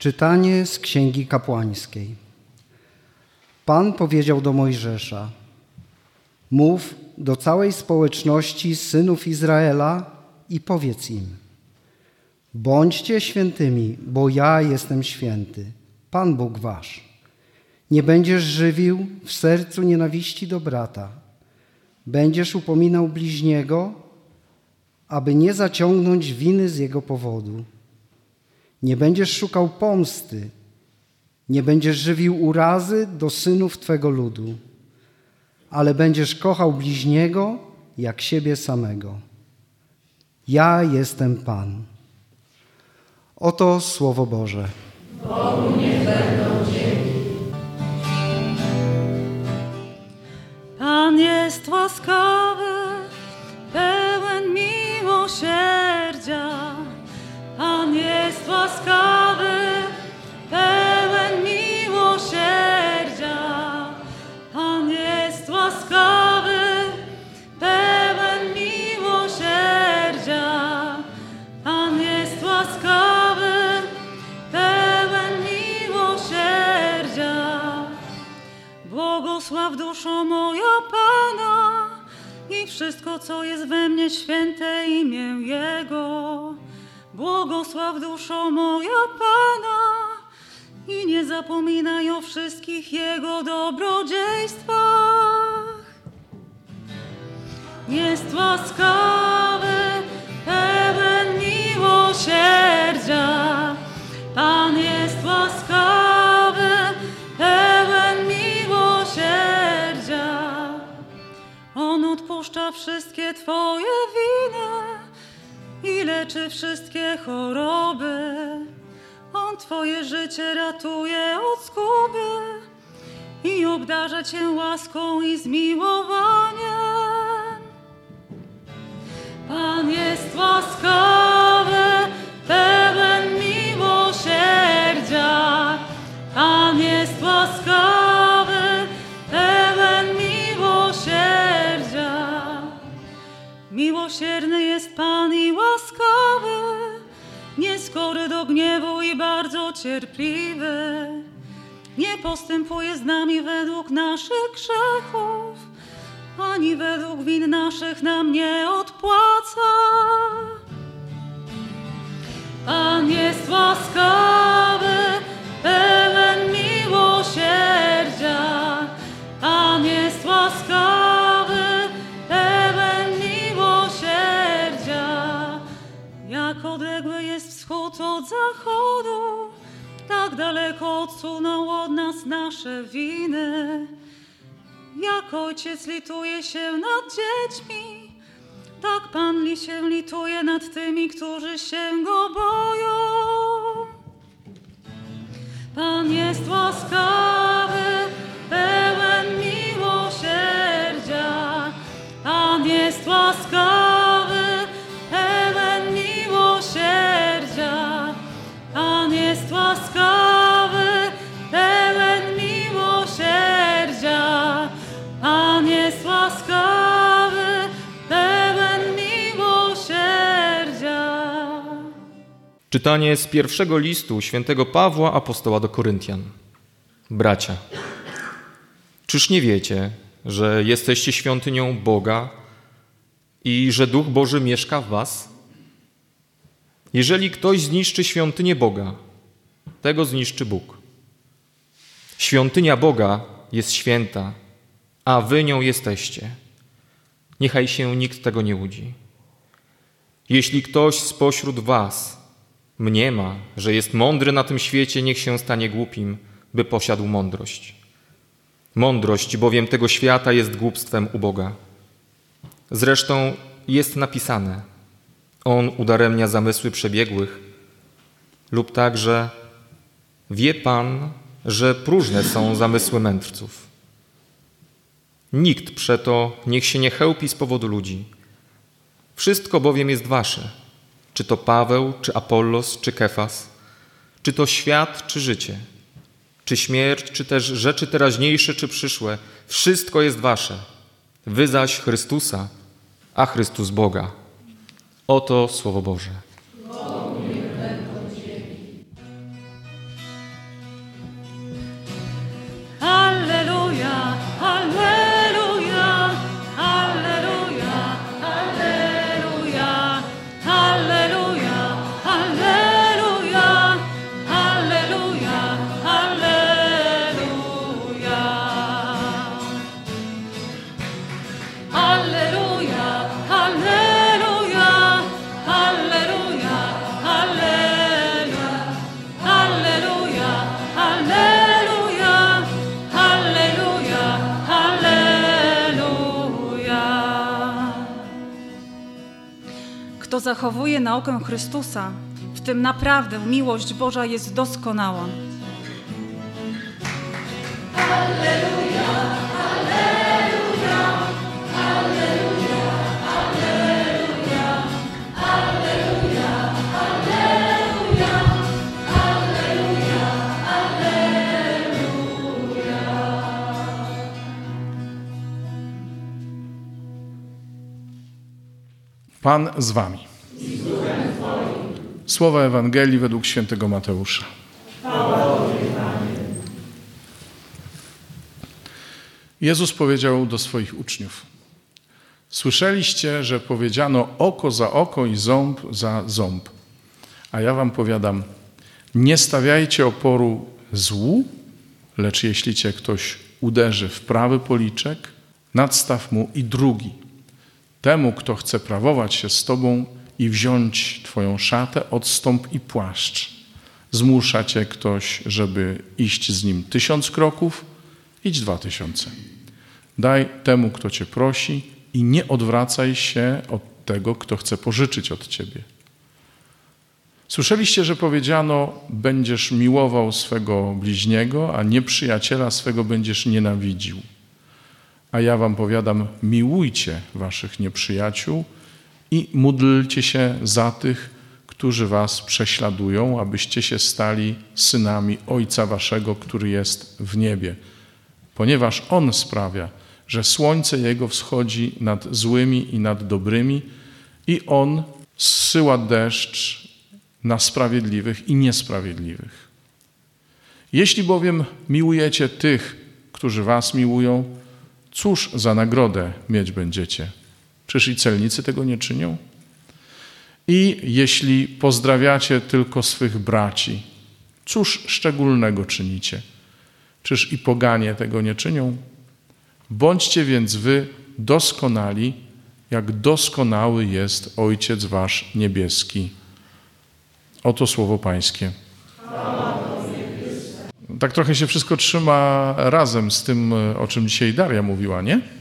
Czytanie z Księgi Kapłańskiej. Pan powiedział do Mojżesza: Mów do całej społeczności synów Izraela i powiedz im: Bądźcie świętymi, bo ja jestem święty, Pan Bóg wasz. Nie będziesz żywił w sercu nienawiści do brata. Będziesz upominał bliźniego, aby nie zaciągnąć winy z jego powodu. Nie będziesz szukał pomsty, nie będziesz żywił urazy do synów Twego ludu, ale będziesz kochał bliźniego jak siebie samego. Ja jestem Pan. Oto Słowo Boże. Bogu będą. Pan jest łaskawy, jest łaskawy, dobrodziejstwach. Jest łaskawy, pełen miłosierdzia. Pan jest łaskawy, pełen miłosierdzia. On odpuszcza wszystkie Twoje winy i leczy wszystkie choroby. On Twoje życie ratuje od zguby i obdarza Cię łaską i zmiłowaniem. Pan jest łaskawy, pełen miłosierdzia. Pan jest łaskawy, pełen miłosierdzia. Miłosierny jest Pan i łaskawy, nieskory do gniewu i bardzo cierpliwy. Nie postępuje z nami według naszych grzechów, ani według win naszych nam nie odpłaca. Odsunął od nas nasze winy. Jak ojciec lituje się nad dziećmi, tak Pan li się lituje nad tymi, którzy się Go boją. Pan jest łaskawy, Czytanie z pierwszego listu świętego Pawła apostoła do Koryntian. Bracia, czyż nie wiecie, że jesteście świątynią Boga i że Duch Boży mieszka w was? Jeżeli ktoś zniszczy świątynię Boga, tego zniszczy Bóg. Świątynia Boga jest święta, a wy nią jesteście. Niechaj się nikt tego nie łudzi. Jeśli ktoś spośród was mniema, że jest mądry na tym świecie, niech się stanie głupim, by posiadł mądrość. Mądrość bowiem tego świata jest głupstwem u Boga. Zresztą jest napisane: On udaremnia zamysły przebiegłych, lub także wie Pan, że próżne są zamysły mędrców. Nikt przeto niech się nie chełpi z powodu ludzi. Wszystko bowiem jest wasze, czy to Paweł, czy Apollos, czy Kefas, czy to świat, czy życie, czy śmierć, czy też rzeczy teraźniejsze, czy przyszłe, wszystko jest wasze. Wy zaś Chrystusa, a Chrystus Boga. Oto Słowo Boże. Zachowuje naukę Chrystusa, w tym naprawdę miłość Boża jest doskonała. Pan z wami. Słowa Ewangelii według świętego Mateusza. Jezus powiedział do swoich uczniów: Słyszeliście, że powiedziano oko za oko i ząb za ząb. A ja wam powiadam: Nie stawiajcie oporu złu, lecz jeśli cię ktoś uderzy w prawy policzek, nadstaw mu i drugi. Temu, kto chce prawować się z tobą i wziąć twoją szatę, odstąp i płaszcz. Zmusza cię ktoś, żeby iść z nim tysiąc kroków, idź dwa tysiące. Daj temu, kto cię prosi i nie odwracaj się od tego, kto chce pożyczyć od ciebie. Słyszeliście, że powiedziano: Będziesz miłował swego bliźniego, a nieprzyjaciela swego będziesz nienawidził. A ja wam powiadam: miłujcie waszych nieprzyjaciół i módlcie się za tych, którzy was prześladują, abyście się stali synami Ojca waszego, który jest w niebie. Ponieważ On sprawia, że słońce Jego wschodzi nad złymi i nad dobrymi, i On zsyła deszcz na sprawiedliwych i niesprawiedliwych. Jeśli bowiem miłujecie tych, którzy was miłują, cóż za nagrodę mieć będziecie? Czyż i celnicy tego nie czynią? I jeśli pozdrawiacie tylko swych braci, cóż szczególnego czynicie? Czyż i poganie tego nie czynią? Bądźcie więc wy doskonali, jak doskonały jest Ojciec Wasz niebieski. Oto słowo Pańskie. Tak trochę się wszystko trzyma razem z tym, o czym dzisiaj Daria mówiła, nie?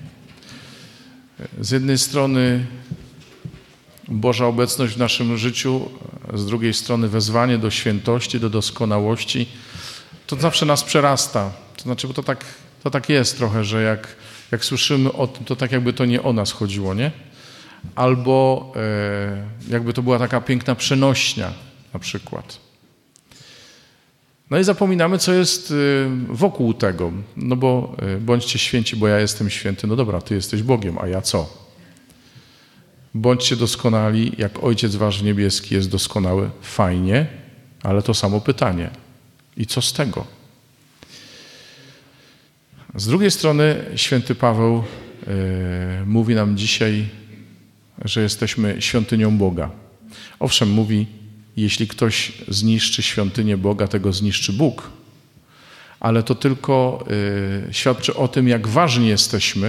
Z jednej strony Boża obecność w naszym życiu, z drugiej strony wezwanie do świętości, do doskonałości, to zawsze nas przerasta. To znaczy, bo to tak, to tak jest trochę, że jak, jak słyszymy o tym, to tak jakby to nie o nas chodziło, nie? Albo e, jakby to była taka piękna przenośnia na przykład. No i zapominamy, co jest wokół tego. No bo bądźcie święci, bo ja jestem święty. No dobra, ty jesteś Bogiem, a ja co? Bądźcie doskonali, jak Ojciec Wasz Niebieski jest doskonały. Fajnie, ale to samo pytanie. I co z tego? Z drugiej strony święty Paweł yy, mówi nam dzisiaj, że jesteśmy świątynią Boga. Owszem, mówi, jeśli ktoś zniszczy świątynię Boga, tego zniszczy Bóg. Ale to tylko y, świadczy o tym, jak ważni jesteśmy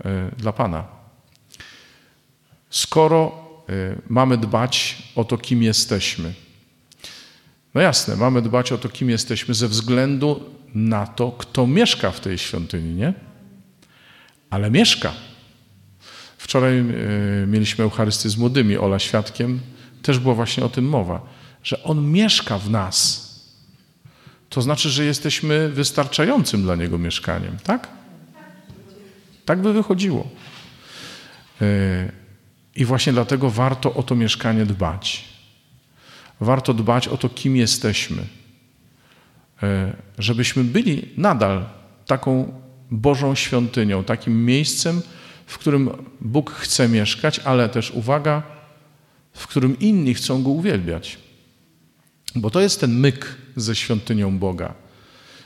y, dla Pana. Skoro y, mamy dbać o to, kim jesteśmy. No jasne, mamy dbać o to, kim jesteśmy ze względu na to, kto mieszka w tej świątyni, nie? Ale mieszka. Wczoraj mieliśmy Eucharystię z młodymi, Ola świadkiem, też była właśnie o tym mowa, że On mieszka w nas. To znaczy, że jesteśmy wystarczającym dla Niego mieszkaniem, tak? Tak by wychodziło. I właśnie dlatego warto o to mieszkanie dbać. Warto dbać o to, kim jesteśmy. Żebyśmy byli nadal taką Bożą świątynią, takim miejscem, w którym Bóg chce mieszkać, ale też uwaga, w którym inni chcą Go uwielbiać. Bo to jest ten myk ze świątynią Boga.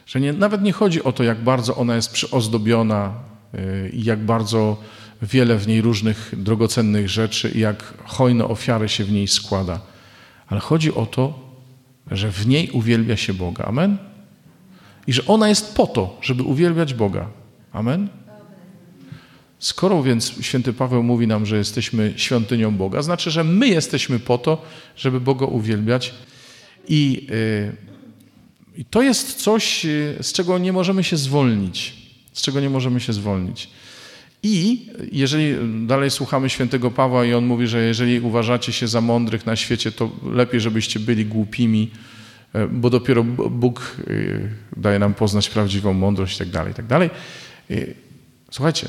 Że nie, nawet nie chodzi o to, jak bardzo ona jest przyozdobiona y, i jak bardzo wiele w niej różnych drogocennych rzeczy i jak hojne ofiary się w niej składa. Ale chodzi o to, że w niej uwielbia się Boga. Amen? I że ona jest po to, żeby uwielbiać Boga. Amen? Skoro więc święty Paweł mówi nam, że jesteśmy świątynią Boga, znaczy, że my jesteśmy po to, żeby Boga uwielbiać. I, i to jest coś, z czego nie możemy się zwolnić. Z czego nie możemy się zwolnić. I jeżeli dalej słuchamy świętego Pawła i on mówi, że jeżeli uważacie się za mądrych na świecie, to lepiej, żebyście byli głupimi, e, bo dopiero Bóg daje nam poznać prawdziwą mądrość i tak dalej, i tak dalej. Słuchajcie,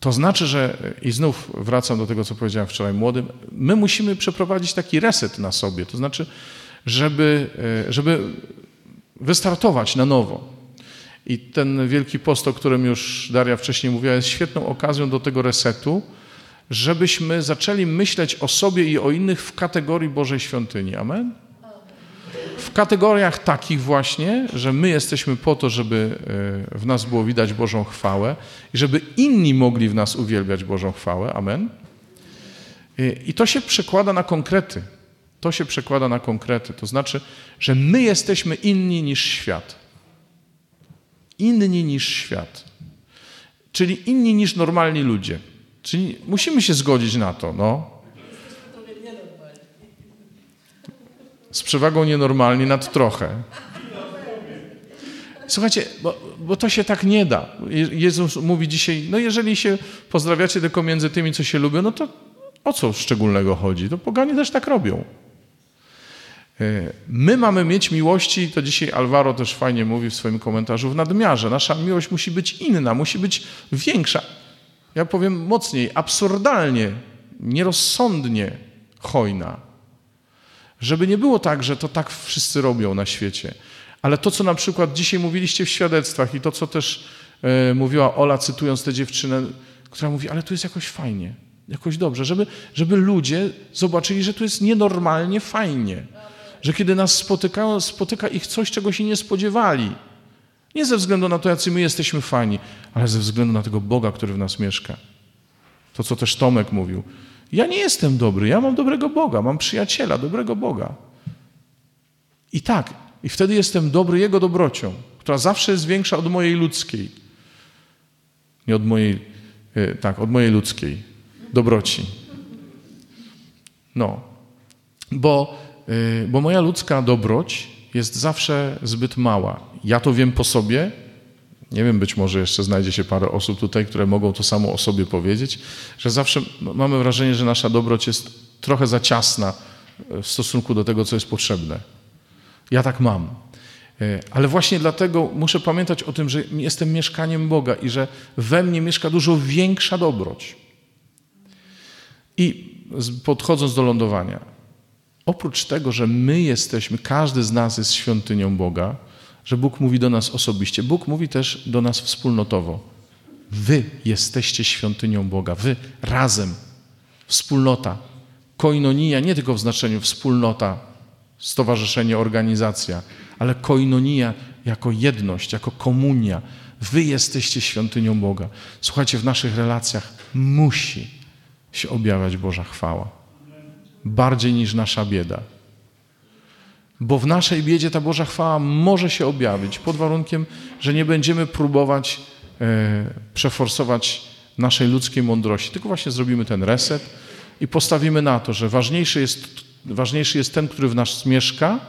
to znaczy, że i znów wracam do tego, co powiedziałem wczoraj młodym, my musimy przeprowadzić taki reset na sobie, to znaczy, żeby, żeby wystartować na nowo. I ten Wielki Post, o którym już Daria wcześniej mówiła, jest świetną okazją do tego resetu, żebyśmy zaczęli myśleć o sobie i o innych w kategorii Bożej Świątyni. Amen? W kategoriach takich właśnie, że my jesteśmy po to, żeby e, w nas było widać Bożą chwałę i żeby inni mogli w nas uwielbiać Bożą chwałę. Amen? E, I to się przekłada na konkrety. To się przekłada na konkrety. To znaczy, że my jesteśmy inni niż świat inni niż świat, czyli inni niż normalni ludzie. Czyli musimy się zgodzić na to, no. Z przewagą nienormalni nad trochę. Słuchajcie, bo, bo, to się tak nie da. Jezus mówi dzisiaj, no jeżeli się pozdrawiacie tylko między tymi, co się lubią, no to o co szczególnego chodzi? To poganie też tak robią. E, my mamy mieć miłości, to dzisiaj Alvaro też fajnie mówi w swoim komentarzu, w nadmiarze. Nasza miłość musi być inna, musi być większa. Ja powiem mocniej, absurdalnie, nierozsądnie hojna. Żeby nie było tak, że to tak wszyscy robią na świecie. Ale to, co na przykład dzisiaj mówiliście w świadectwach i to, co też e, mówiła Ola, cytując tę dziewczynę, która mówi, ale tu jest jakoś fajnie, jakoś dobrze, żeby, żeby ludzie zobaczyli, że tu jest nienormalnie fajnie że kiedy nas spotykają, spotyka ich coś, czego się nie spodziewali. Nie ze względu na to, jacy my jesteśmy fani, ale ze względu na tego Boga, który w nas mieszka. To, co też Tomek mówił. Ja nie jestem dobry, ja mam dobrego Boga, mam przyjaciela, dobrego Boga. I tak, i wtedy jestem dobry Jego dobrocią, która zawsze jest większa od mojej ludzkiej. Nie od mojej, e, tak, od mojej ludzkiej dobroci. No, bo Y, bo moja ludzka dobroć jest zawsze zbyt mała. Ja to wiem po sobie. Nie wiem, być może jeszcze znajdzie się parę osób tutaj, które mogą to samo o sobie powiedzieć, że zawsze mamy wrażenie, że nasza dobroć jest trochę za ciasna w stosunku do tego, co jest potrzebne. Ja tak mam. Y, ale właśnie dlatego muszę pamiętać o tym, że jestem mieszkaniem Boga i że we mnie mieszka dużo większa dobroć. I podchodząc do lądowania, oprócz tego, że my jesteśmy, każdy z nas jest świątynią Boga, że Bóg mówi do nas osobiście, Bóg mówi też do nas wspólnotowo. Wy jesteście świątynią Boga, wy razem, wspólnota. Koinonia nie tylko w znaczeniu wspólnota, stowarzyszenie, organizacja, ale koinonia jako jedność, jako komunia. Wy jesteście świątynią Boga. Słuchajcie, w naszych relacjach musi się objawiać Boża chwała bardziej niż nasza bieda. Bo w naszej biedzie ta Boża chwała może się objawić pod warunkiem, że nie będziemy próbować e, przeforsować naszej ludzkiej mądrości, tylko właśnie zrobimy ten reset i postawimy na to, że ważniejszy jest, ważniejszy jest ten, który w nas mieszka,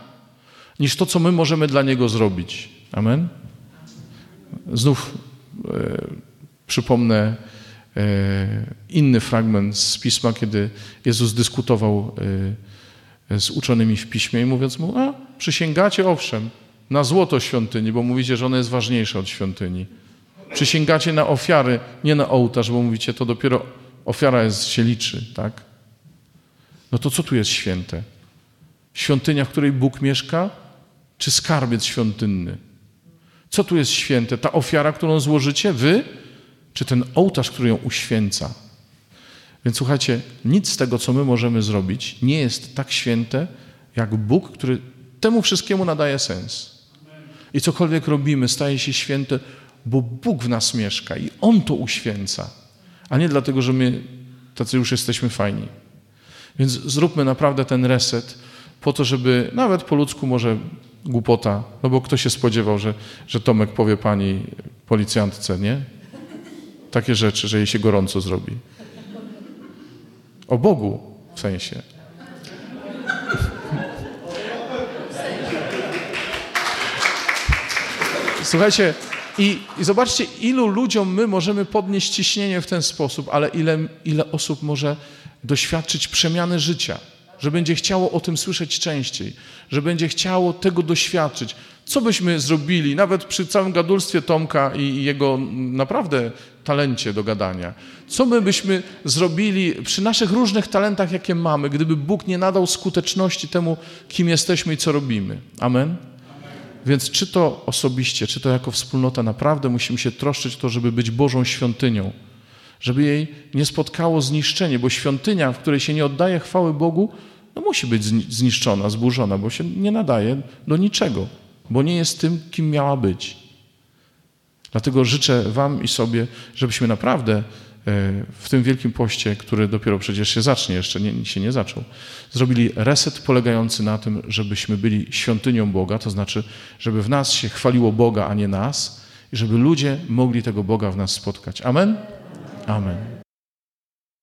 niż to, co my możemy dla niego zrobić. Amen? Znów e, przypomnę E, inny fragment z pisma, kiedy Jezus dyskutował e, z uczonymi w piśmie i mówiąc mu, a przysięgacie owszem na złoto świątyni, bo mówicie, że ono jest ważniejsze od świątyni. Przysięgacie na ofiary, nie na ołtarz, bo mówicie, to dopiero ofiara jest, się liczy, tak? No to co tu jest święte? Świątynia, w której Bóg mieszka, czy skarbiec świątynny? Co tu jest święte? Ta ofiara, którą złożycie wy, czy ten ołtarz, który ją uświęca. Więc słuchajcie, nic z tego, co my możemy zrobić, nie jest tak święte, jak Bóg, który temu wszystkiemu nadaje sens. I cokolwiek robimy, staje się święte, bo Bóg w nas mieszka i On to uświęca, a nie dlatego, że my tacy już jesteśmy fajni. Więc zróbmy naprawdę ten reset po to, żeby nawet po ludzku może głupota, no bo kto się spodziewał, że, że Tomek powie pani policjantce, nie? takie rzeczy, że jej się gorąco zrobi. O Bogu w sensie. Słuchajcie, I, I zobaczcie, ilu ludziom my możemy podnieść ciśnienie w ten sposób, ale ile, ile osób może doświadczyć przemiany życia, że będzie chciało o tym słyszeć częściej, że będzie chciało tego doświadczyć. Co byśmy zrobili, nawet przy całym gadulstwie Tomka i jego naprawdę talencie do gadania? Co my byśmy zrobili przy naszych różnych talentach, jakie mamy, gdyby Bóg nie nadał skuteczności temu, kim jesteśmy i co robimy? Amen? Więc czy to osobiście, czy to jako wspólnota, naprawdę musimy się troszczyć o to, żeby być Bożą świątynią, żeby jej nie spotkało zniszczenie, bo świątynia, w której się nie oddaje chwały Bogu, no musi być zniszczona, zburzona, bo się nie nadaje do niczego, bo nie jest tym, kim miała być. Dlatego życzę Wam i sobie, żebyśmy naprawdę e, w tym Wielkim Poście, który dopiero przecież się zacznie, jeszcze nie, się nie zaczął, zrobili reset polegający na tym, żebyśmy byli świątynią Boga, to znaczy, żeby w nas się chwaliło Boga, a nie nas, i żeby ludzie mogli tego Boga w nas spotkać. Amen? Amen.